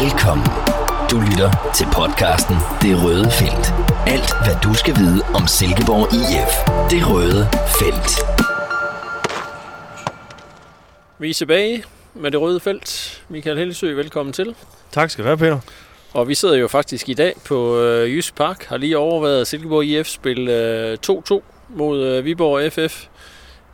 Velkommen. Du lytter til podcasten Det Røde Felt. Alt, hvad du skal vide om Silkeborg IF. Det Røde Felt. Vi er tilbage med det røde felt. Michael Hellesø, velkommen til. Tak skal du have, Peter. Og vi sidder jo faktisk i dag på øh, Jysk Park, har lige overvejet Silkeborg IF spil øh, 2-2 mod øh, Viborg FF.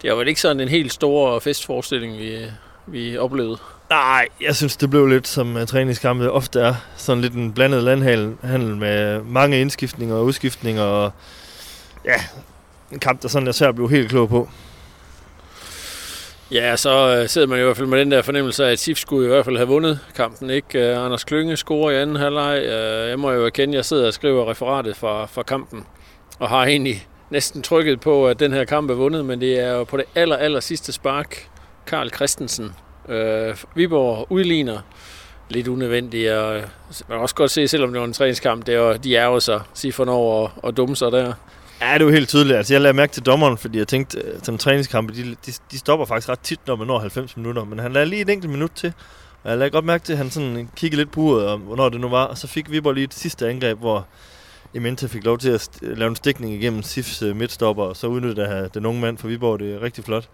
Det er jo vel ikke sådan en helt stor festforestilling, vi, vi oplevede. Nej, jeg synes, det blev lidt som uh, træningskampe ofte er. Sådan lidt en blandet landhandel med mange indskiftninger og udskiftninger. Og, ja, en kamp, der sådan jeg svært blev helt klog på. Ja, så øh, sidder man i hvert fald med den der fornemmelse af, at SIF skulle i hvert fald have vundet kampen. ikke? Uh, Anders Klynge scorer i anden halvleg. Uh, jeg må jo erkende, at jeg sidder og skriver referatet fra, fra kampen, og har egentlig næsten trykket på, at den her kamp er vundet, men det er jo på det aller, aller sidste spark, Karl Christensen. Øh, Viborg udligner lidt unødvendigt, og øh, man kan også godt se, selvom det var en træningskamp, det var, de er jo så Sifon over og, og dumme sig der. Ja, det er jo helt tydeligt. Altså, jeg lagde mærke til dommeren, fordi jeg tænkte, øh, at den træningskampe, de, de, de, stopper faktisk ret tit, når man når 90 minutter. Men han lagde lige et enkelt minut til. Og jeg lagde godt mærke til, at han sådan kiggede lidt på uret, og hvornår det nu var. Og så fik Viborg lige et sidste angreb, hvor Emente fik lov til at lave en stikning igennem Sifs øh, midtstopper, og så udnyttede den unge mand fra Viborg det er rigtig flot.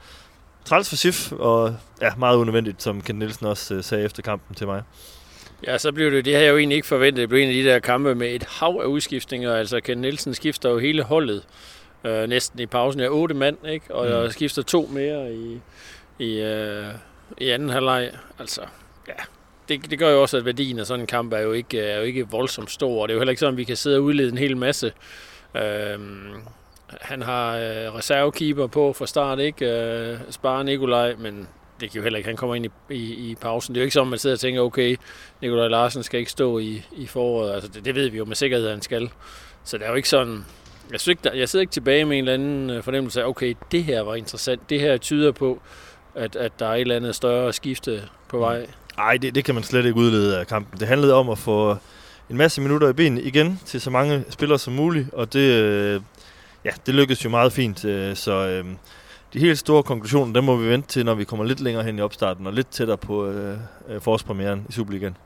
Træls for Sif, og ja, meget unødvendigt, som Ken Nielsen også uh, sagde efter kampen til mig. Ja, så blev det, det har jeg jo egentlig ikke forventet, det blev en af de der kampe med et hav af udskiftninger. Altså Ken Nielsen skifter jo hele holdet øh, næsten i pausen. Ja, otte mand, ikke? Og mm. jeg skifter to mere i, i, øh, i anden halvleg. Altså, ja, det, det gør jo også, at værdien af sådan en kamp er jo ikke, er jo ikke voldsomt stor. Og det er jo heller ikke sådan, at vi kan sidde og udlede en hel masse. Øh, han har øh, reservekeeper på fra start, ikke? Øh, Spare Nikolaj, men det kan jo heller ikke. Han kommer ind i, i, i pausen. Det er jo ikke sådan, man sidder og tænker, okay, Nikolaj Larsen skal ikke stå i, i foråret. Altså, det, det ved vi jo med sikkerhed, at han skal. Så det er jo ikke sådan... Jeg, synes ikke, der, jeg sidder ikke tilbage med en eller anden øh, fornemmelse af, okay, det her var interessant. Det her tyder på, at, at der er et eller andet større skifte på vej. Nej, det, det kan man slet ikke udlede af kampen. Det handlede om at få en masse minutter i ben igen til så mange spillere som muligt, og det, øh, ja, det lykkedes jo meget fint. Øh, så øhm, de helt store konklusioner, dem må vi vente til, når vi kommer lidt længere hen i opstarten og lidt tættere på øh, øh forårspremieren i Superligaen.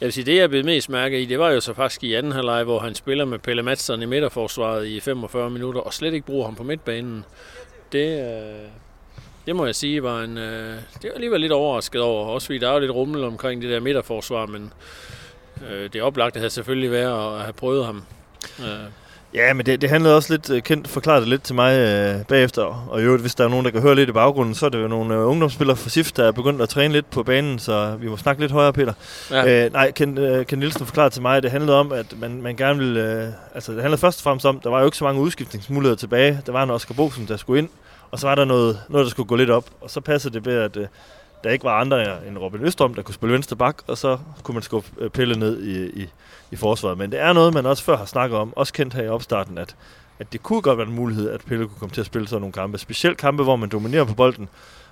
Jeg vil sige, det jeg blev mest mærke i, det var jo så faktisk i anden halvleg, hvor han spiller med Pelle Madsen i midterforsvaret i 45 minutter, og slet ikke bruger ham på midtbanen. Det, øh, det må jeg sige, var en, øh, det var alligevel lidt overrasket over, også fordi der er jo lidt rummel omkring det der midterforsvar, men øh, det oplagte havde selvfølgelig været at have prøvet ham. Øh. Ja, men det, det handlede også lidt, uh, kendt forklaret det lidt til mig uh, bagefter. Og i øvrigt, hvis der er nogen, der kan høre lidt i baggrunden, så er det jo nogle uh, ungdomsspillere fra SIF, der er begyndt at træne lidt på banen, så vi må snakke lidt højere, Peter. Ja. Uh, nej, Ken, uh, Ken Nielsen forklarede til mig, at det handlede om, at man, man gerne ville... Uh, altså, det handlede først og fremmest om, der var jo ikke så mange udskiftningsmuligheder tilbage. Der var en Oscar Bosen, der skulle ind, og så var der noget, noget der skulle gå lidt op. Og så passede det ved, at uh, der ikke var andre end Robin Østrøm, der kunne spille venstre bak, og så kunne man skubbe øh, Pelle ned i, i, i forsvaret. Men det er noget, man også før har snakket om, også kendt her i opstarten, at, at det kunne godt være en mulighed, at Pelle kunne komme til at spille sådan nogle kampe. Specielt kampe, hvor man dominerer på bolden,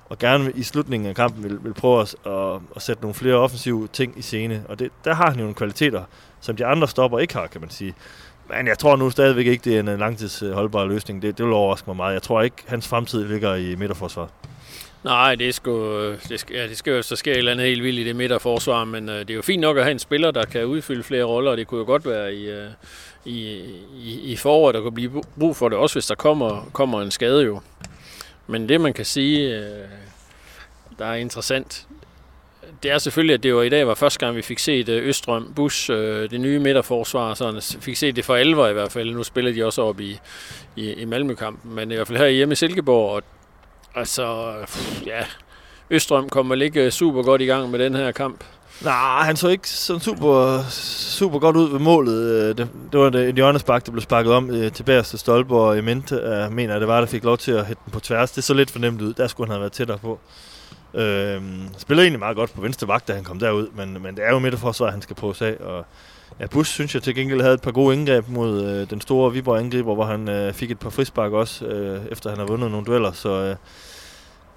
og gerne i slutningen af kampen vil, vil prøve at, at, at sætte nogle flere offensive ting i scene. Og det, der har han jo nogle kvaliteter, som de andre stopper ikke har, kan man sige. Men jeg tror nu stadigvæk ikke, det er en langtidsholdbar øh, løsning. Det, det vil overraske mig meget. Jeg tror ikke, hans fremtid ligger i midterforsvaret. Nej, det, sgu, øh, det, skal, ja, det skal jo så sker et eller andet helt vildt i det midterforsvar, men øh, det er jo fint nok at have en spiller, der kan udfylde flere roller, og det kunne jo godt være i, øh, i, i, i foråret, der kunne blive brug for det, også hvis der kommer, kommer en skade jo. Men det man kan sige, øh, der er interessant, det er selvfølgelig, at det var i dag var første gang, vi fik set øh, Østrøm Bus, øh, det nye midterforsvar, sådan fik set det for alvor i hvert fald. Nu spiller de også op i, i, i Malmø-kampen, men i hvert fald her hjemme i Silkeborg, og Altså, ja, Østrøm kommer vel ikke øh, super godt i gang med den her kamp. Nej, han så ikke sådan super, super godt ud ved målet. Øh, det, det var en hjørnespark, der blev sparket om øh, til bagerste stolpe, og Mente jeg mener, at det var, der fik lov til at hætte den på tværs. Det så lidt fornemt ud. Der skulle han have været tættere på. Øh, spiller egentlig meget godt på venstre vagt, da han kom derud, men, men det er jo midterforsvar, han skal prøve af. Og ja, Bus synes jeg til gengæld havde et par gode indgreb mod øh, den store Viborg angriber, hvor han øh, fik et par frispark også, øh, efter han har vundet nogle dueller. Så øh,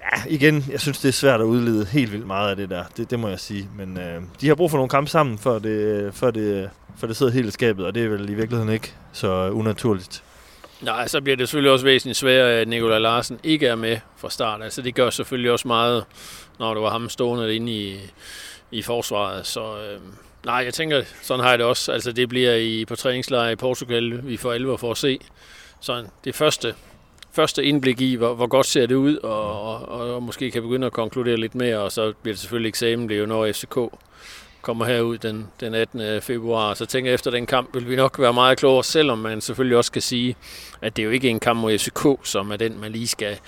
Ja, igen, jeg synes, det er svært at udlede helt vildt meget af det der. Det, det må jeg sige. Men øh, de har brug for nogle kampe sammen, før det, før, det, før det sidder helt i skabet, og det er vel i virkeligheden ikke så unaturligt. Nej, så bliver det selvfølgelig også væsentligt sværere, at Nikolaj Larsen ikke er med fra start. Altså, det gør selvfølgelig også meget, når det var ham stående inde i, i forsvaret. Så øh, Nej, jeg tænker, sådan har jeg det også. Altså, det bliver i, på træningslejr i Portugal, vi får alvor for at se. Sådan, det første, første indblik i, hvor, hvor godt ser det ud, og, og, og, måske kan begynde at konkludere lidt mere, og så bliver det selvfølgelig eksamen, det er jo når FCK kommer herud den, den 18. februar. Så tænker jeg, efter den kamp vil vi nok være meget klogere, selvom man selvfølgelig også kan sige, at det er jo ikke en kamp mod FCK, som er den, man lige skal,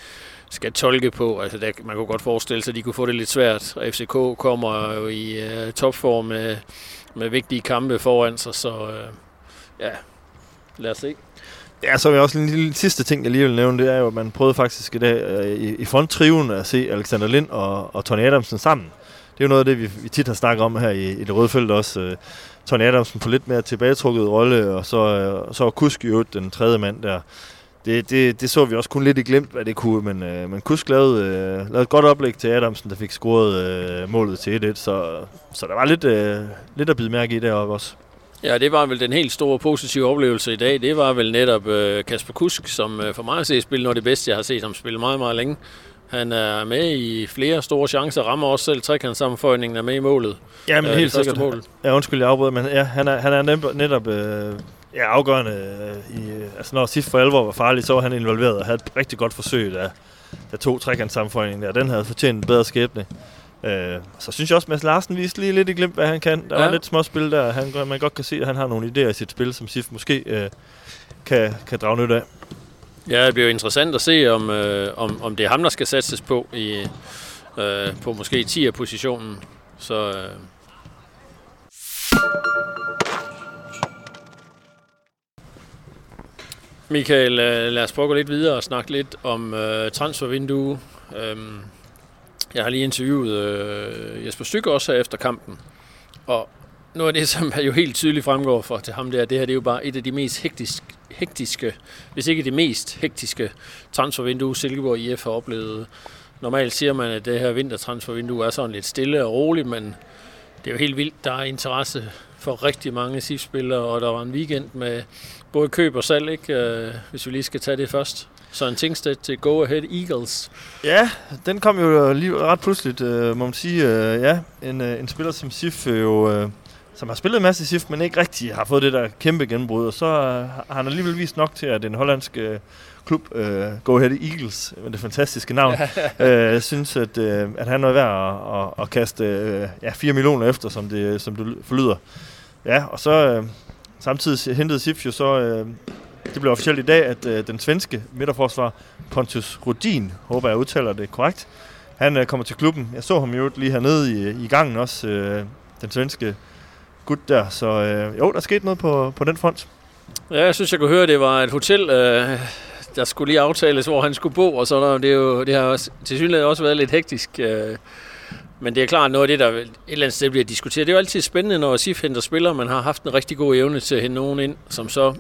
skal tolke på. Altså, der, man kunne godt forestille sig, at de kunne få det lidt svært. Og FCK kommer jo i uh, topform med, med vigtige kampe foran sig, så uh, ja, lad os se. Ja, så er også en lille sidste ting, jeg lige vil nævne, det er jo, at man prøvede faktisk i dag uh, i, i fronttriven at se Alexander Lind og, og Tony Adamsen sammen. Det er jo noget af det, vi, vi tit har snakket om her i, i det røde felt også. Øh, Tony Adamsen på lidt mere tilbagetrukket rolle, og så, øh, så Kusk jo den tredje mand der det, det, det så vi også kun lidt i glemt, hvad det kunne, men, øh, men Kusk lavede, øh, lavede et godt oplæg til Adamsen, der fik scoret øh, målet til 1-1, så, så der var lidt, øh, lidt at bide mærke i deroppe også. Ja, det var vel den helt store positive oplevelse i dag. Det var vel netop øh, Kasper Kusk, som øh, for mig at se spille noget af det bedste, jeg har set ham spille meget, meget længe. Han er med i flere store chancer, rammer også selv trekantssammenføjningen er med i målet. Ja, men øh, helt sikkert. Mål. Ja, undskyld, jeg afbryder, men ja, han er, han er netop, netop øh, ja, afgørende. Øh, I, altså når sidst for alvor var farlig, så var han involveret og havde et rigtig godt forsøg, der, der tog trekantssammenføjningen der. Den havde fortjent en bedre skæbne. Øh, så synes jeg også, at Mads Larsen viste lige lidt i glimt, hvad han kan. Der ja. var lidt småspil der. Han, man godt kan se, at han har nogle idéer i sit spil, som Sif måske øh, kan, kan drage nyt af. Ja, det bliver interessant at se, om, øh, om, om det er ham, der skal satses på i, øh, på måske 10'er-positionen. Så øh, Michael, øh, lad os prøve at gå lidt videre og snakke lidt om øh, transfervindue. Øhm, jeg har lige interviewet øh, Jesper Stykke også her efter kampen. Og noget af det, som jo helt tydeligt fremgår for til ham, det er, det her det er jo bare et af de mest hektiske, hektiske hvis ikke det mest hektiske transfervindue, Silkeborg IF har oplevet. Normalt siger man, at det her vintertransfervindue er sådan lidt stille og roligt, men det er jo helt vildt. Der er interesse for rigtig mange SIF-spillere, og der var en weekend med både køb og salg, ikke? Øh, hvis vi lige skal tage det først. Så en Tingstedt til Go Ahead Eagles. Ja, den kom jo lige ret pludseligt, øh, må man sige. Øh, ja, en, en spiller som SIF jo... Som har spillet en masse SIF, men ikke rigtig har fået det der kæmpe gennembrud. Og så øh, har han alligevel vist nok til, at den hollandske øh, klub, øh, Go Ahead Eagles, med det fantastiske navn, øh, synes, at, øh, at han er værd at, at, at kaste øh, ja, 4 millioner efter, som det, som det forlyder. Ja, og så øh, samtidig hentede SIF jo så, øh, det blev officielt i dag, at øh, den svenske midterforsvar Pontus Rodin, håber jeg udtaler det korrekt, han øh, kommer til klubben. Jeg så ham jo lige hernede i, i gangen også, øh, den svenske gut der. Så øh, jo, der skete noget på, på den front. Ja, jeg synes, jeg kunne høre, at det var et hotel, øh, der skulle lige aftales, hvor han skulle bo, og så der, det, er jo, det har også, til synligheden også været lidt hektisk. Øh, men det er klart, noget af det, der et eller andet sted bliver diskuteret. Det er jo altid spændende, når SIF henter spillere, man har haft en rigtig god evne til at hente nogen ind, som så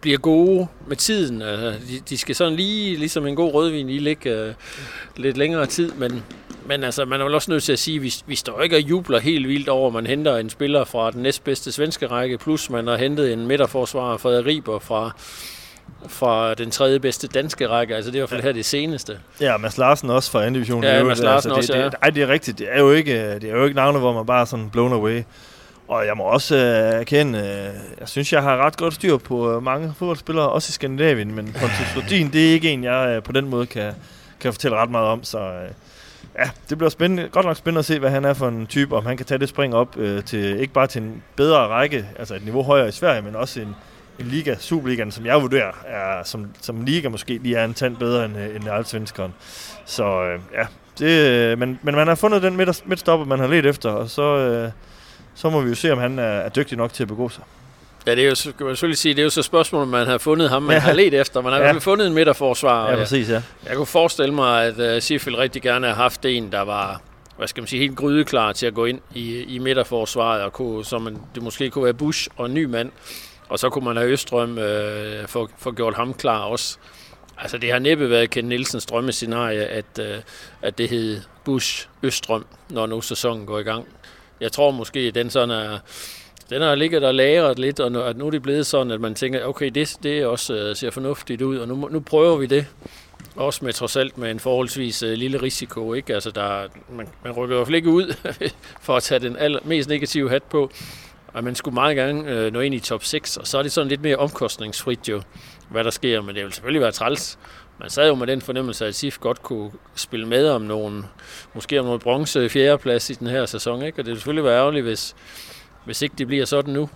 bliver gode med tiden. Altså, de, de skal sådan lige, ligesom en god rødvin, lige ligge øh, lidt længere tid, men, men altså, man er vel også nødt til at sige, at vi, vi står ikke og jubler helt vildt over, at man henter en spiller fra den næstbedste svenske række, plus man har hentet en midterforsvarer, Frederik Riber, fra fra den tredje bedste danske række. Altså det er i hvert fald her det seneste. Ja, Mads Larsen også fra anden division. Ja, Mads Larsen altså, det, også, ja. Det, ej, det er rigtigt. Det er jo ikke, det er jo ikke navne, hvor man bare er sådan blown away. Og jeg må også uh, erkende, uh, jeg synes, jeg har ret godt styr på uh, mange fodboldspillere, også i Skandinavien, men Pontus Lodin, det er ikke en, jeg uh, på den måde kan, kan fortælle ret meget om, så uh, ja, det bliver spændende, godt nok spændende at se, hvad han er for en type, om han kan tage det spring op øh, til, ikke bare til en bedre række, altså et niveau højere i Sverige, men også en, en liga, Superligaen, som jeg vurderer, er, som, som liga måske lige er en tand bedre end, øh, end Altsvenskeren. Så øh, ja, det, øh, men, men man har fundet den midt, midtstopper, man har let efter, og så, øh, så må vi jo se, om han er, er dygtig nok til at begå sig. Ja, det er jo, skal man selvfølgelig sige, det er jo så spørgsmålet, man har fundet ham, man ja. har let efter. Man har ja. fundet en midterforsvar. Ja, præcis, ja. Jeg kunne forestille mig, at uh, Sifil rigtig gerne har haft en, der var hvad skal man sige, helt grydeklar til at gå ind i, i midterforsvaret, og kunne, så man, det måske kunne være Bush og en ny mand. Og så kunne man have Østrøm øh, få, få gjort ham klar også. Altså det har næppe været Ken Nielsens drømmescenarie, at, øh, at det hed Bush Østrøm, når nu sæsonen går i gang. Jeg tror måske, at den sådan er, den har ligget og lagret lidt, og nu, at nu er det blevet sådan, at man tænker, okay, det, det også øh, ser fornuftigt ud, og nu, nu prøver vi det. Også med trods alt med en forholdsvis øh, lille risiko. Ikke? Altså der, man, man rykker i hvert fald ikke ud for at tage den aller, mest negative hat på. Og man skulle meget gerne øh, nå ind i top 6, og så er det sådan lidt mere omkostningsfrit jo, hvad der sker. Men det vil selvfølgelig være træls. Man sad jo med den fornemmelse, at SIF godt kunne spille med om nogen, måske om noget bronze fjerdeplads i den her sæson. Ikke? Og det ville selvfølgelig være ærgerligt, hvis, hvis ikke det bliver sådan nu.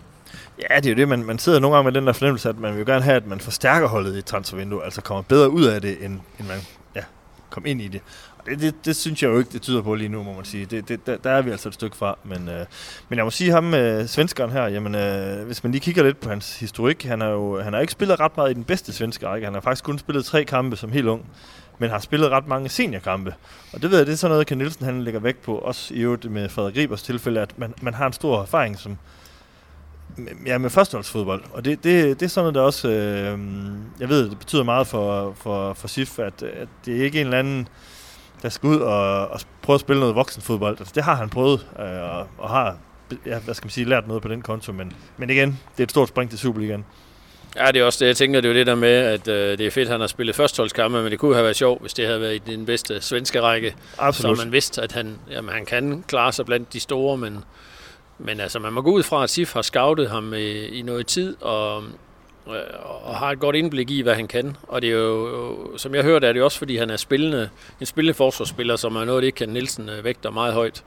Ja, det er jo det. Man, man sidder nogle gange med den der fornemmelse, at man vil jo gerne have, at man forstærker holdet i et transfervindue, altså kommer bedre ud af det, end, end man ja, kom ind i det. Og det, det, det synes jeg jo ikke, det tyder på lige nu, må man sige. Det, det, der, der er vi altså et stykke fra. Men, øh, men jeg må sige ham, øh, svenskeren her, jamen, øh, hvis man lige kigger lidt på hans historik, han har jo han har ikke spillet ret meget i den bedste svenske række. Han har faktisk kun spillet tre kampe som helt ung men har spillet ret mange seniorkampe. Og det ved jeg, det er sådan noget, Ken Nielsen han lægger vægt på, også i øvrigt med Frederik Ribers tilfælde, at man, man har en stor erfaring som, ja, med førsteholdsfodbold. Og det, det, det er sådan noget, der også, øh, jeg ved, det betyder meget for, for, for SIF, at, at det er ikke en eller anden, der skal ud og, og prøve at spille noget voksenfodbold. Altså, det har han prøvet, øh, og, og har, ja, hvad skal man sige, lært noget på den konto. Men, men igen, det er et stort spring til Superligaen. Ja, det er også det. Jeg tænker, det er jo det der med, at øh, det er fedt, at han har spillet førsteholdskampe, men det kunne have været sjovt, hvis det havde været i den bedste svenske række. Absolut. Så man vidste, at han, jamen, han kan klare sig blandt de store, men men altså, man må gå ud fra, at SIF har scoutet ham i, i noget tid, og, øh, og har et godt indblik i, hvad han kan. Og det er jo, som jeg hørte, er det også, fordi han er spillende, en spillende forsvarsspiller, som er noget, det kan Nielsen øh, vægter meget højt.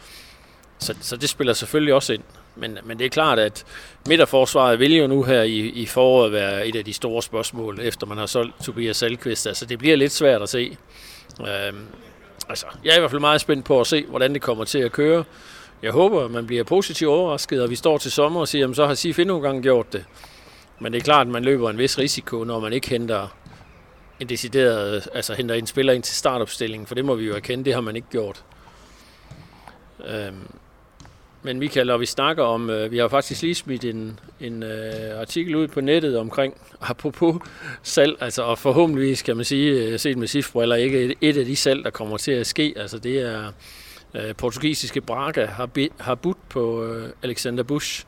Så, så det spiller selvfølgelig også ind. Men, men det er klart, at midterforsvaret vil jo nu her i, i foråret være et af de store spørgsmål, efter man har solgt Tobias Salkvist. Altså, det bliver lidt svært at se. Øhm, altså, jeg er i hvert fald meget spændt på at se, hvordan det kommer til at køre jeg håber, at man bliver positivt overrasket, og vi står til sommer og siger, at så har SIF endnu engang gjort det. Men det er klart, at man løber en vis risiko, når man ikke henter en decideret, altså henter en spiller ind til startopstillingen, for det må vi jo erkende, det har man ikke gjort. Øhm, men Michael, når vi snakker om, øh, vi har faktisk lige smidt en, en øh, artikel ud på nettet omkring, apropos salg, altså og forhåbentlig kan man sige, øh, set med SIF-briller, ikke et, et af de salg, der kommer til at ske, altså det er øh, portugisiske Braga har, be, har budt på øh, Alexander Busch.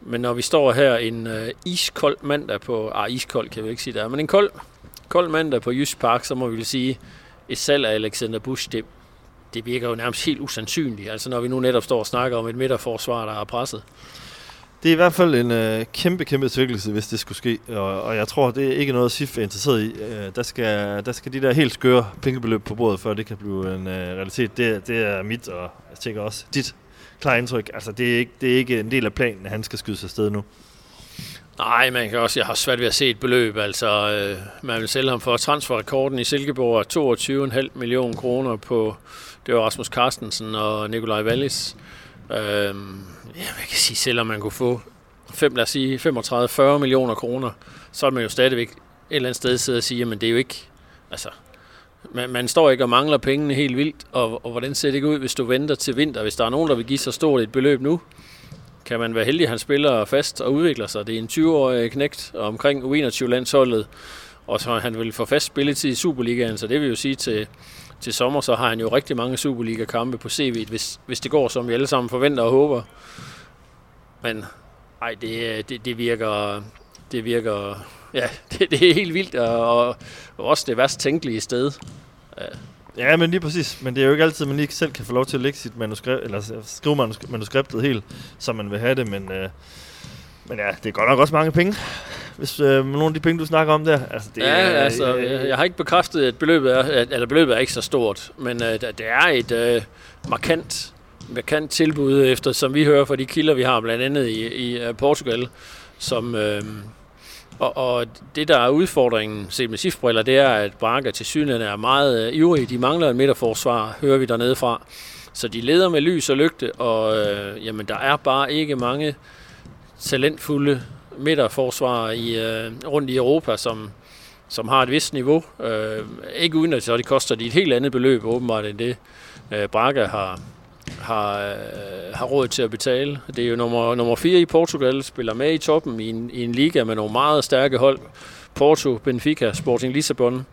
Men når vi står her en øh, iskold mandag på... Ah, iskold kan vi ikke sige der, men en kold, kold mandag på Jysk Park, så må vi sige, et salg af Alexander Busch, det, det virker jo nærmest helt usandsynligt. Altså når vi nu netop står og snakker om et midterforsvar, der er presset. Det er i hvert fald en øh, kæmpe, kæmpe tvækkelse, hvis det skulle ske. Og, og jeg tror, det er ikke noget, SIF er interesseret i. Øh, der, skal, der skal de der helt skøre pengebeløb på bordet, før det kan blive en øh, realitet. Det, det er mit, og jeg tænker også dit klare indtryk. Altså, det er, ikke, det er ikke en del af planen, at han skal skyde sig afsted nu. Nej, man kan også, jeg har svært ved at se et beløb. Altså, øh, man vil sælge ham for transferrekorden i Silkeborg 22,5 millioner kroner på, det var Rasmus Carstensen og Nikolaj Wallis. Øh, ja, man kan sige, selvom man kunne få 5, lad os sige, 35-40 millioner kroner, så er man jo stadigvæk et eller andet sted sidde og sige, men det er jo ikke, altså, man, man står ikke og mangler pengene helt vildt, og, og hvordan ser det ikke ud, hvis du venter til vinter? Hvis der er nogen, der vil give så stort et beløb nu, kan man være heldig, at han spiller fast og udvikler sig. Det er en 20-årig knægt omkring U21-landsholdet, og så han vil få fast spilletid i Superligaen, så det vil jo sige til, til sommer, så har han jo rigtig mange Superliga-kampe på CV'et, hvis, hvis det går, som vi alle sammen forventer og håber. Men nej, det, det, det virker... Det virker... Ja, det, det er helt vildt, og, og også det værst tænkelige sted. Ja. Ja, men lige præcis. Men det er jo ikke altid, man lige selv kan få lov til at lægge sit manuskript, eller skrive manuskriptet helt, som man vil have det, men, øh, men ja, det er godt nok også mange penge hvis øh, nogle af de penge, du snakker om der. Altså, det ja, er, altså, øh, jeg har ikke bekræftet, at beløbet er, eller beløbet er ikke så stort, men øh, det er et øh, markant, markant tilbud, efter som vi hører fra de kilder, vi har blandt andet i, i uh, Portugal, som... Øh, og, og det, der er udfordringen, set med SIF-briller, det er, at Braga til synligheden er meget øh, ivrige. De mangler en midterforsvar, hører vi dernede fra. Så de leder med lys og lygte, og øh, jamen, der er bare ikke mange talentfulde midterforsvar i, øh, rundt i Europa, som, som har et vist niveau. Øh, ikke uden at så det koster de et helt andet beløb åbenbart end det, øh, Braga har, har, øh, har råd til at betale. Det er jo nummer, nummer 4 i Portugal, spiller med i toppen i en, i en liga med nogle meget stærke hold. Porto, Benfica, Sporting Lissabon.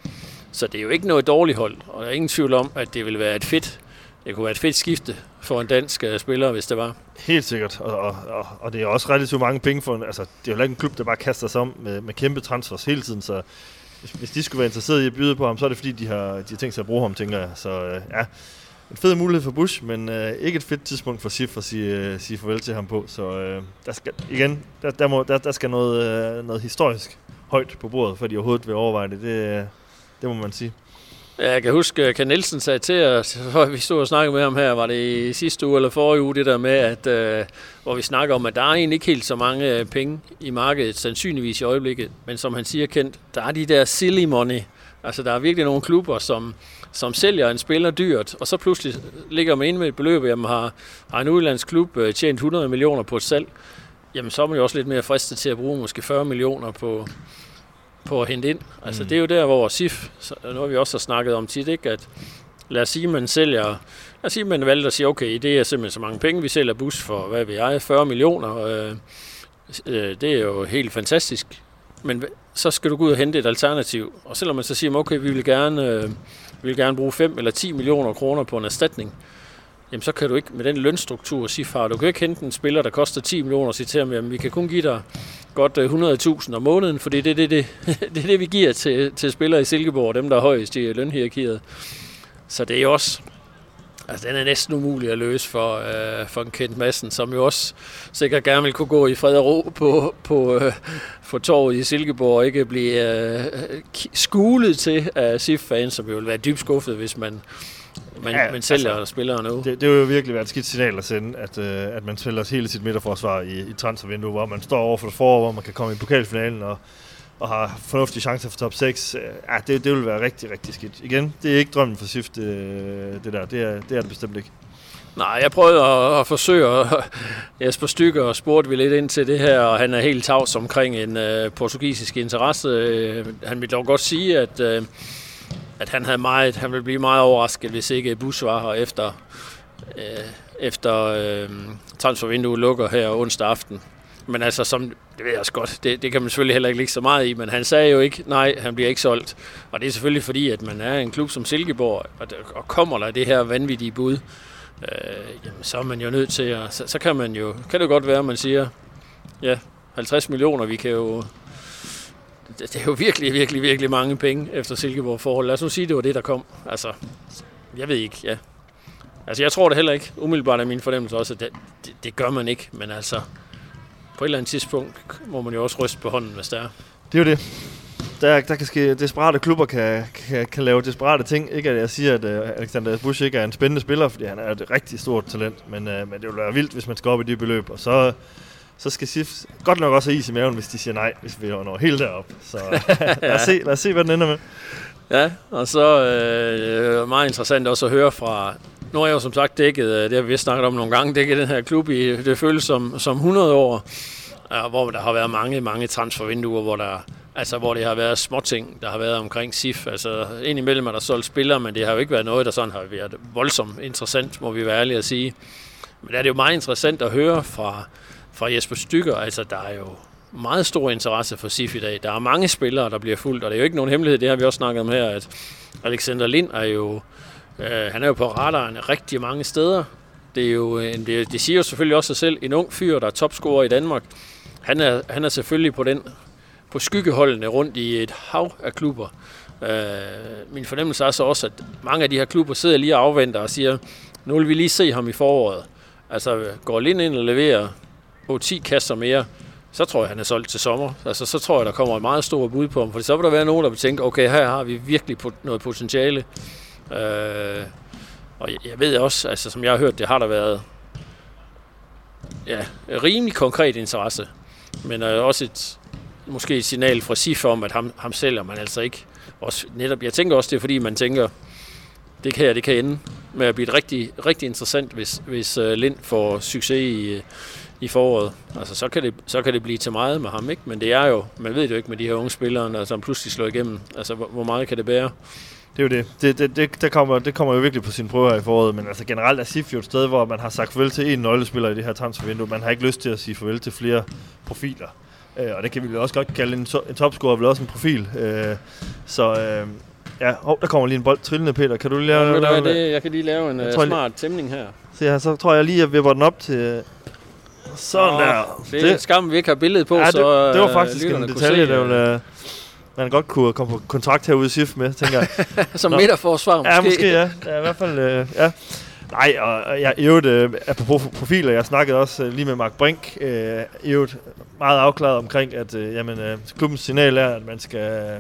Så det er jo ikke noget dårligt hold, og der er ingen tvivl om, at det vil være et fedt, det kunne være et fedt skifte for en dansk uh, spiller, hvis det var. Helt sikkert, og, og, og, og det er også relativt mange penge for en, altså det er jo ikke en klub, der bare kaster sig om med, med kæmpe transfers hele tiden, så hvis, hvis de skulle være interesseret i at byde på ham, så er det fordi, de har, de har tænkt sig at bruge ham, tænker jeg. Så øh, ja, en fed mulighed for Bush, men øh, ikke et fedt tidspunkt for Sif at sige, øh, sige farvel til ham på. Så øh, der skal, igen, der, der, må, der, der skal noget, øh, noget historisk højt på bordet, for de overhovedet vil overveje det. Det, øh, det må man sige. Ja, jeg kan huske, at Ken Nielsen sagde til os, vi stod og snakkede med ham her, var det i sidste uge eller forrige uge, det der med, at, øh, hvor vi snakker om, at der er egentlig ikke helt så mange øh, penge i markedet, sandsynligvis i øjeblikket, men som han siger kendt, der er de der silly money. Altså, der er virkelig nogle klubber, som, som sælger en spiller dyrt, og så pludselig ligger man inde med et beløb, jamen har, har en udlandsklub klub øh, tjent 100 millioner på et salg, jamen så er man jo også lidt mere fristet til at bruge måske 40 millioner på, på at hente ind. Altså, mm. Det er jo der, hvor SIF, nu har vi også snakket om tit, ikke? at lad os sige, man sælger, lad os sige, man valgte at sige, okay, det er simpelthen så mange penge, vi sælger bus for, hvad vil jeg, 40 millioner, øh, øh, det er jo helt fantastisk. Men så skal du gå ud og hente et alternativ. Og selvom man så siger, okay, vi vil gerne, øh, vi vil gerne bruge 5 eller 10 millioner kroner på en erstatning, jamen så kan du ikke med den lønstruktur sige far, du kan ikke hente en spiller, der koster 10 millioner og sige til ham, jamen vi kan kun give dig godt øh, 100.000 om måneden, fordi det er det, det, det, er det vi giver til, til spillere i Silkeborg, dem der er højest i øh, lønhierarkiet. Så det er jo også, altså den er næsten umulig at løse for, øh, for en kendt massen, som jo også sikkert gerne vil kunne gå i fred og ro på, på, øh, på torvet i Silkeborg og ikke blive øh, skulet til af SIF-fans, som jo vil være dybt skuffet, hvis man, man, ja, man sælger altså, spillere nu. Det, det vil jo virkelig være et skidt signal at sende, at, øh, at man sælger hele sit midterforsvar i, i transfervinduet, hvor man står over for det forår, hvor man kan komme i pokalfinalen og, og har fornuftige chancer for top 6. Ja, det, det vil være rigtig, rigtig skidt. Igen, det er ikke drømmen for SIFT, det, det der. Det er, det er det bestemt ikke. Nej, jeg prøvede at, at forsøge at Jesper Stykker og spurgte vi lidt ind til det her, og han er helt tavs omkring en uh, portugisisk interesse. Uh, han vil dog godt sige, at uh, at han havde meget, han ville blive meget overrasket, hvis ikke Bus var her efter, øh, efter øh, transfervinduet lukker her onsdag aften. Men altså, som, det ved jeg også godt, det, det kan man selvfølgelig heller ikke ligge så meget i, men han sagde jo ikke, nej, han bliver ikke solgt. Og det er selvfølgelig fordi, at man er en klub som Silkeborg, og, og kommer der det her vanvittige bud, øh, jamen, så er man jo nødt til at, så, så kan man jo, kan det godt være, at man siger, ja, 50 millioner, vi kan jo det, er jo virkelig, virkelig, virkelig mange penge efter Silkeborg forhold. Lad os nu sige, det var det, der kom. Altså, jeg ved ikke, ja. Altså, jeg tror det heller ikke. Umiddelbart er min fornemmelse også, at det, det, det gør man ikke. Men altså, på et eller andet tidspunkt må man jo også ryste på hånden, hvis det er. Det er jo det. Der, der kan ske, desperate klubber kan, kan, kan lave desperate ting. Ikke at jeg siger, at uh, Alexander Busch ikke er en spændende spiller, fordi han er et rigtig stort talent. Men, uh, men det ville være vildt, hvis man skal op i de beløb. Og så så skal SIF godt nok også have is i maven, hvis de siger nej, hvis vi når helt derop. Så lad, os se, lad os se, hvad den ender med. Ja, og så øh, meget interessant også at høre fra... Nu har jeg jo som sagt dækket, øh, det har vi snakket om nogle gange, dækket den her klub i, det føles som, som 100 år, hvor der har været mange, mange transfervinduer, hvor der Altså, hvor det har været småting, der har været omkring SIF. Altså, indimellem er der solgt spillere, men det har jo ikke været noget, der sådan har været voldsomt interessant, må vi være ærlige at sige. Men det er det jo meget interessant at høre fra, fra Jesper Stykker. Altså, der er jo meget stor interesse for SIF i dag. Der er mange spillere, der bliver fuldt, og det er jo ikke nogen hemmelighed, det har vi også snakket om her, at Alexander Lind er jo, øh, han er jo på radaren rigtig mange steder. Det, er jo, en, det, det siger jo selvfølgelig også sig selv, en ung fyr, der er topscorer i Danmark. Han er, han er selvfølgelig på den på skyggeholdene rundt i et hav af klubber. Øh, min fornemmelse er så også, at mange af de her klubber sidder lige og afventer og siger, nu vil vi lige se ham i foråret. Altså går Lind ind og leverer på 10 kasser mere, så tror jeg, han er solgt til sommer. Altså, så tror jeg, der kommer et meget stort bud på ham. For så vil der være nogen, der vil tænke, okay, her har vi virkelig noget potentiale. Øh, og jeg ved også, altså, som jeg har hørt, det har der været ja, rimelig konkret interesse. Men øh, også et, måske et signal fra SIF om, at ham, ham sælger man altså ikke. Også, netop, jeg tænker også, det er fordi, man tænker, det kan, det kan ende med at blive et rigtig, rigtig interessant, hvis, hvis øh, Lind får succes i, i foråret. Altså, så kan, det, så kan det blive til meget med ham, ikke? Men det er jo, man ved det jo ikke med de her unge spillere, der som pludselig slår igennem. Altså, hvor, hvor meget kan det bære? Det er jo det. Det, det, det, det, kommer, det kommer jo virkelig på sin prøve her i foråret, men altså generelt er SIF jo et sted, hvor man har sagt farvel til en nøglespiller i det her transfervindue. Man har ikke lyst til at sige farvel til flere profiler. Øh, og det kan vi også godt kalde en, to, en topscorer, vel også en profil. Øh, så øh, ja, oh, der kommer lige en bold trillende, Peter. Kan du lige lave, ja, lave det? Jeg kan lige lave en uh, smart tæmning her. Så, ja, så tror jeg lige, at jeg vipper den op til, sådan oh, der. Det er det, skam, vi ikke har billedet på, ja, det, så det var øh, faktisk en detalje, der ville, man godt kunne komme på kontrakt herude i SIF med, tænker jeg. Som midterforsvar måske. Ja, måske, ja. ja I hvert fald, øh, ja. Nej, og jeg, øvrigt, øh, apropos profiler, jeg snakkede også øh, lige med Mark Brink, øh, øvrigt meget afklaret omkring, at øh, jamen, øh, klubbens signal er, at man skal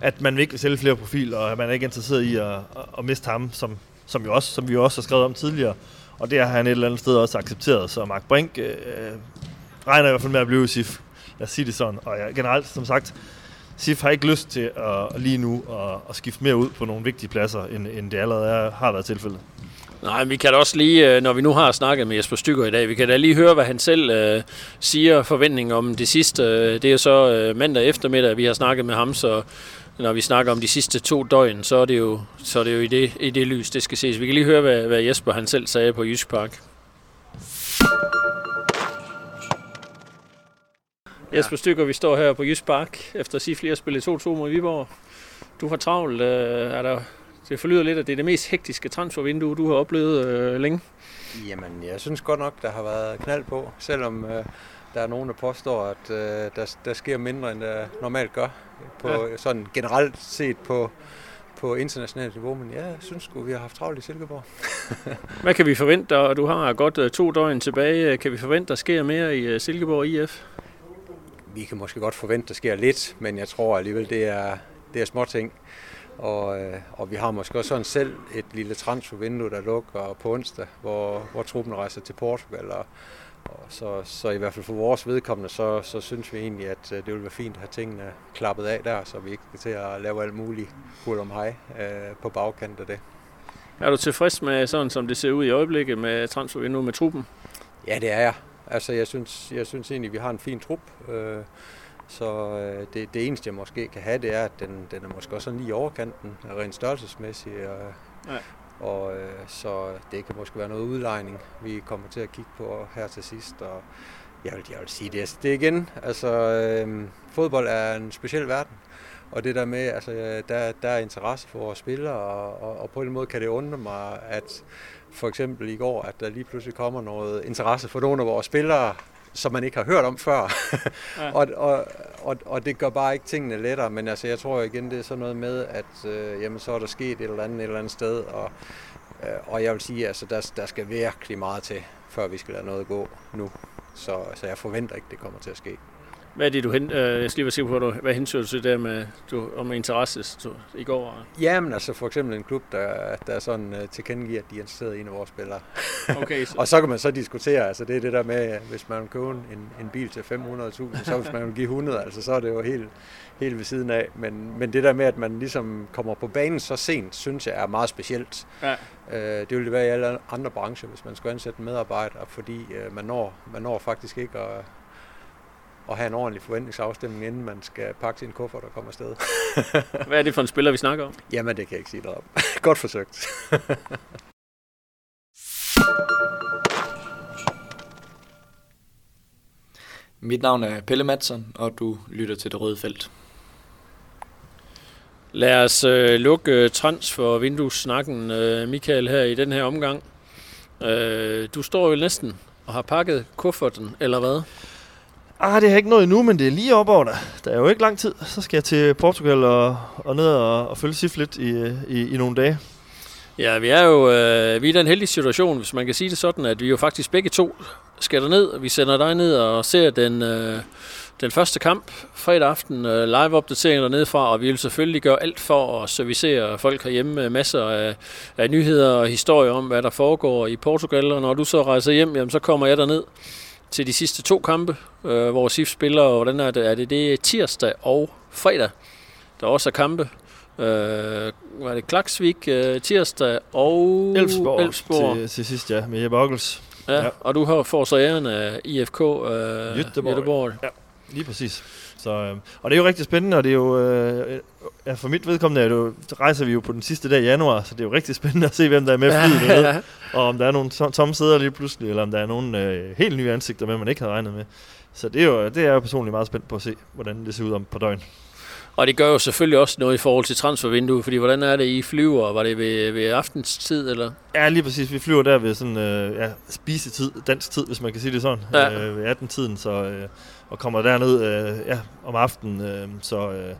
at man ikke vil sælge flere profiler, og at man er ikke interesseret i at, at, at miste ham, som, som, jo også, som vi jo også har skrevet om tidligere. Og det har han et eller andet sted også accepteret. Så Mark Brink øh, regner i hvert fald med at blive SIF. Lad os sige det sådan. Og ja, generelt, som sagt, SIF har ikke lyst til at, lige nu at, at skifte mere ud på nogle vigtige pladser, end, end det allerede er, har været tilfældet. Nej, vi kan da også lige, øh, når vi nu har snakket med Jesper Stykker i dag, vi kan da lige høre, hvad han selv øh, siger forventning om det sidste. Øh, det er så øh, mandag eftermiddag, vi har snakket med ham, så når vi snakker om de sidste to døgn, så er det jo, så er det jo i, det, i det lys, det skal ses. Vi kan lige høre, hvad, hvad Jesper han selv sagde på Jysk Park. Ja. Jesper Stykker, vi står her på Jysk Park, efter at sige flere spil i 2-2 mod Viborg. Du har travlt. Øh, er der, det forlyder lidt, at det er det mest hektiske transfervindue, du har oplevet øh, længe. Jamen, jeg synes godt nok, der har været knald på, selvom øh, der er nogen, der påstår, at øh, der, der sker mindre, end der normalt gør. På, ja. Sådan generelt set på, på internationalt niveau, men ja, jeg synes sgu, vi har haft travlt i Silkeborg. Hvad kan vi forvente, og du har godt uh, to døgn tilbage. Kan vi forvente, der sker mere i uh, Silkeborg IF? Vi kan måske godt forvente, der sker lidt, men jeg tror alligevel, det er, det er små ting. Og, øh, og vi har måske også sådan selv et lille transfervindue, der lukker på onsdag, hvor, hvor truppen rejser til Portugal, og så, så i hvert fald for vores vedkommende, så, så synes vi egentlig, at øh, det vil være fint at have tingene klappet af der, så vi ikke skal til at lave alt muligt hul om hej øh, på bagkant af det. Er du tilfreds med sådan, som det ser ud i øjeblikket med transfervinduet med truppen? Ja, det er jeg. Altså, jeg synes, jeg synes egentlig, at vi har en fin trup. Øh, så øh, det, det eneste, jeg måske kan have, det er, at den, den er måske også sådan lige i overkanten, rent størrelsesmæssigt. Og, ja. Og øh, så det kan måske være noget udlejning, vi kommer til at kigge på her til sidst. Og jeg vil, jeg vil sige det, altså, det igen. Altså, øh, fodbold er en speciel verden. Og det der med, altså, der, der er interesse for vores spillere, og, og, og på en måde kan det undre mig, at for eksempel i går, at der lige pludselig kommer noget interesse for nogle af vores spillere, som man ikke har hørt om før. Ja. og, og, og, og det gør bare ikke tingene lettere, men altså, jeg tror igen, det er sådan noget med, at øh, jamen, så er der sket et eller andet et eller andet sted, og, øh, og jeg vil sige, altså, der, der skal virkelig meget til, før vi skal lade noget gå nu. Så, så jeg forventer ikke, det kommer til at ske. Hvad er det, du hen, øh, jeg skal lige være på, du, hvad hensyn du til det med, du, om interesse du, i går? Jamen altså for eksempel en klub, der, der sådan uh, tilkendegiver, at de er interesseret i en af vores spillere. Okay, så. og så kan man så diskutere, altså det er det der med, hvis man køber en, en bil til 500.000, så hvis man vil give 100, altså så er det jo helt, helt ved siden af. Men, men det der med, at man ligesom kommer på banen så sent, synes jeg er meget specielt. Ja. Uh, det ville det være i alle andre brancher, hvis man skulle ansætte medarbejdere, fordi uh, man, når, man når faktisk ikke at at have en ordentlig forventningsafstemning, inden man skal pakke sin kuffert og komme afsted. Hvad er det for en spiller, vi snakker om? Jamen, det kan jeg ikke sige dig om. Godt forsøgt. Mit navn er Pelle Madsen, og du lytter til Det Røde Felt. Lad os øh, lukke transfer vinduessnakken, øh, Michael, her i den her omgang. Øh, du står jo næsten og har pakket kufferten, eller hvad? Ah, det har jeg ikke nået endnu, men det er lige op over der. Der er jo ikke lang tid. Så skal jeg til Portugal og, og ned og, og følge SIF lidt i, i, i nogle dage. Ja, vi er jo øh, vi er i den heldige situation, hvis man kan sige det sådan, at vi jo faktisk begge to skal ned. Vi sender dig ned og ser den, øh, den første kamp fredag aften, øh, live-opdatering dernede fra, og vi vil selvfølgelig gøre alt for at servicere folk herhjemme med masser af, af nyheder og historier om, hvad der foregår i Portugal, og når du så rejser hjem, jamen, så kommer jeg derned til de sidste to kampe, øh, hvor SIF spiller, og hvordan er det? Er det, det er tirsdag og fredag, der også er kampe. Øh, var det Klaksvik øh, tirsdag og Elfsborg, Elfsborg. Til, til sidst, ja, med Jeppe Ockels. Ja, ja, og du har får så æren af IFK øh, Göteborg. Göteborg. Ja, lige præcis. Så, øh, og det er jo rigtig spændende, og det er jo, øh, ja, for mit vedkommende er det jo, rejser vi jo på den sidste dag i januar, så det er jo rigtig spændende at se, hvem der er med flyet ja, ja. og om der er nogle tomme sæder lige pludselig, eller om der er nogle øh, helt nye ansigter med, man ikke havde regnet med. Så det er jo det er jeg personligt meget spændt på at se, hvordan det ser ud om på døgn. Og det gør jo selvfølgelig også noget i forhold til transfervinduet, fordi hvordan er det, I flyver? Var det ved, ved aftenstid, eller? Ja, lige præcis. Vi flyver der ved sådan, øh, ja, spisetid, dansk tid, hvis man kan sige det sådan, ja. øh, ved 18-tiden, så, øh, og kommer derned øh, ja, om aftenen, øh, så... Øh,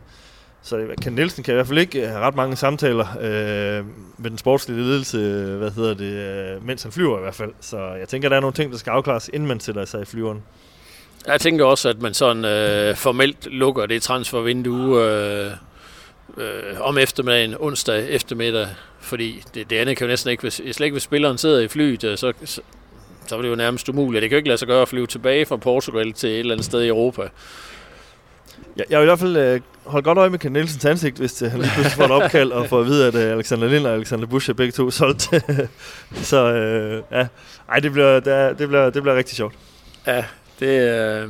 så øh, Ken Nielsen kan i hvert fald ikke øh, have ret mange samtaler øh, med den sportslige ledelse, øh, hvad hedder det, øh, mens han flyver i hvert fald. Så jeg tænker, der er nogle ting, der skal afklares, inden man sætter sig i flyveren. Jeg tænker også, at man sådan øh, formelt lukker det transfervindue øh, øh, om eftermiddagen, onsdag eftermiddag, fordi det, det andet kan jo næsten ikke, hvis, slet ikke hvis spilleren sidder i flyet, øh, så, så, er det jo nærmest umuligt. Det kan jo ikke lade sig gøre at flyve tilbage fra Portugal til et eller andet sted i Europa. Jeg, jeg vil i hvert fald øh, holde godt øje med Ken Nielsens ansigt, hvis det, han lige pludselig får et opkald og får at vide, at øh, Alexander Lind og Alexander Busch er begge to solgt. så øh, ja, Ej, det bliver, det, det, bliver, det bliver rigtig sjovt. Ja, det, øh, er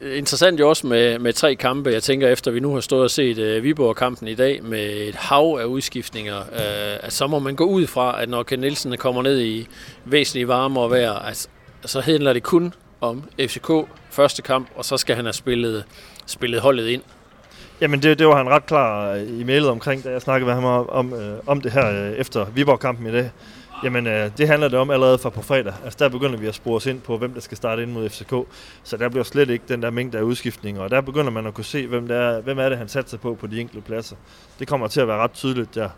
interessant jo også med, med tre kampe. Jeg tænker, efter vi nu har stået og set øh, Viborg-kampen i dag med et hav af udskiftninger, øh, at så må man gå ud fra, at når Ken Nielsen kommer ned i væsentligt varmere vejr, altså, så handler det kun om FCK første kamp, og så skal han have spillet, spillet holdet ind. Jamen det, det var han ret klar i mailet omkring, da jeg snakkede med ham om, om, øh, om det her øh, efter Viborg-kampen i dag. Jamen, øh, det handler det om allerede fra på fredag. Altså, der begynder vi at spore os ind på, hvem der skal starte ind mod FCK. Så der bliver slet ikke den der mængde af udskiftninger. Og der begynder man at kunne se, hvem, der er, hvem er det, han satser på på de enkelte pladser. Det kommer til at være ret tydeligt der.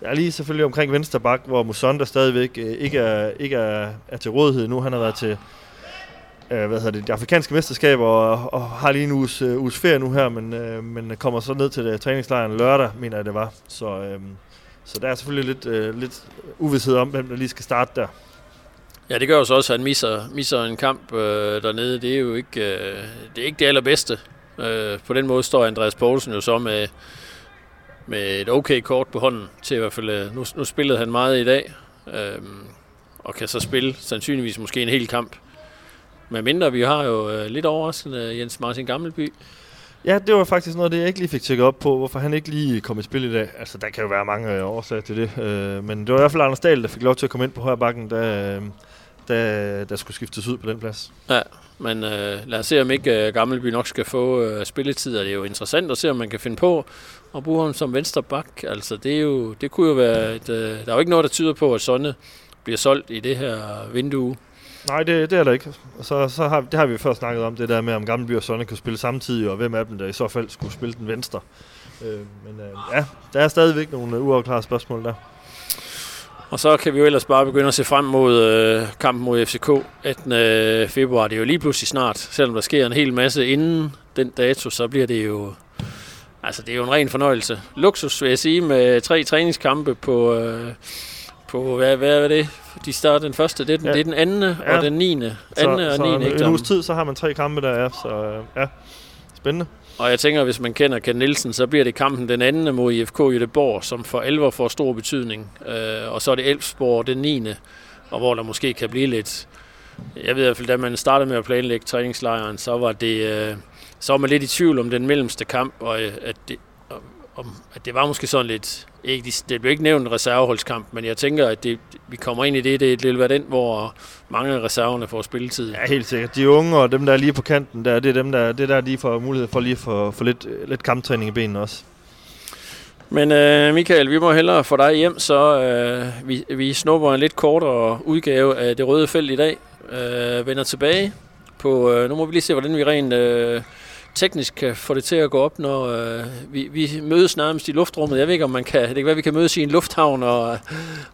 Der er lige selvfølgelig omkring venstre bak, hvor Musonda stadigvæk øh, ikke, er, ikke er, er til rådighed nu. Han har været til øh, hvad hedder det, de afrikanske mesterskaber og, og har lige en uges, øh, uges ferie nu her, men, øh, men kommer så ned til det, træningslejren lørdag, mener jeg det var. Så, øh, så der er selvfølgelig lidt, øh, lidt uvidshed om, hvem der lige skal starte der. Ja, det gør jo så også, at han misser, misser en kamp øh, dernede. Det er jo ikke, øh, det, er ikke det allerbedste. Øh, på den måde står Andreas Poulsen jo så med, med et okay kort på hånden til i hvert fald. Øh, nu, nu spillede han meget i dag, øh, og kan så spille sandsynligvis måske en hel kamp. Men mindre, vi har jo øh, lidt overraskende Jens Martin Gammelby. Ja, det var faktisk noget af det, jeg ikke lige fik tjekket op på, hvorfor han ikke lige kom i spil i dag. Altså, der kan jo være mange øh, årsager til det. Øh, men det var i hvert fald Anders Dahl, der fik lov til at komme ind på højre da, øh, da der skulle skiftes ud på den plads. Ja, men øh, lad os se, om ikke øh, Gammelby nok skal få øh, spilletid, og det er jo interessant at se, om man kan finde på at bruge ham som venstre bak. Altså, det, er jo, det kunne jo være et, øh, der er jo ikke noget, der tyder på, at Sonne bliver solgt i det her vindue. Nej, det, det er der ikke. Så, så har, det har vi før snakket om, det der med, om Gammelby og Sonne kunne spille samtidig, og hvem af dem, der i så fald skulle spille den venstre. Øh, men øh, ja, der er stadigvæk nogle øh, uafklarede spørgsmål der. Og så kan vi jo ellers bare begynde at se frem mod øh, kampen mod FCK 18. Øh, februar. Det er jo lige pludselig snart, selvom der sker en hel masse inden den dato, så bliver det jo Altså, det er jo en ren fornøjelse. Luksus, vil jeg sige, med tre træningskampe på, øh, på hvad, hvad er det? De starter den første, det er den, ja. det er den anden ja. og den 9. Anden så, og 9. Så en uges tid, så har man tre kampe der, ja. Så øh, ja, spændende. Og jeg tænker, hvis man kender Ken Nielsen, så bliver det kampen den anden mod IFK Göteborg, som for alvor får stor betydning. Øh, og så er det Elfsborg den 9. Og hvor der måske kan blive lidt... Jeg ved i hvert fald, da man startede med at planlægge træningslejren, så var det... Øh, så var man lidt i tvivl om den mellemste kamp, og at det, om, at det var måske sådan lidt, ikke, det blev ikke nævnt en reserveholdskamp, men jeg tænker, at det, vi kommer ind i det, det, det vil være den, hvor mange af reserverne får spilletid. Ja, helt sikkert. De unge og dem, der er lige på kanten, der, det er dem, der, det der de får mulighed for lige for, for lidt, lidt kamptræning i benene også. Men øh, Michael, vi må hellere få dig hjem, så øh, vi, vi snupper en lidt kortere udgave af det røde felt i dag. Øh, vender tilbage på, øh, nu må vi lige se, hvordan vi rent... Øh, teknisk kan få det til at gå op, når øh, vi, vi mødes nærmest i luftrummet. Jeg ved ikke, om man kan, det kan være, vi kan mødes i en lufthavn og,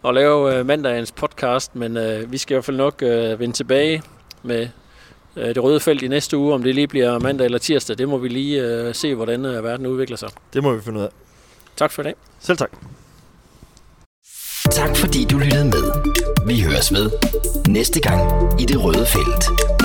og lave øh, mandagens podcast, men øh, vi skal i hvert fald nok øh, vende tilbage med øh, det røde felt i næste uge. Om det lige bliver mandag eller tirsdag, det må vi lige øh, se, hvordan øh, verden udvikler sig. Det må vi finde ud af. Tak for i dag. Selv tak. Tak fordi du lyttede med. Vi høres ved næste gang i det røde felt.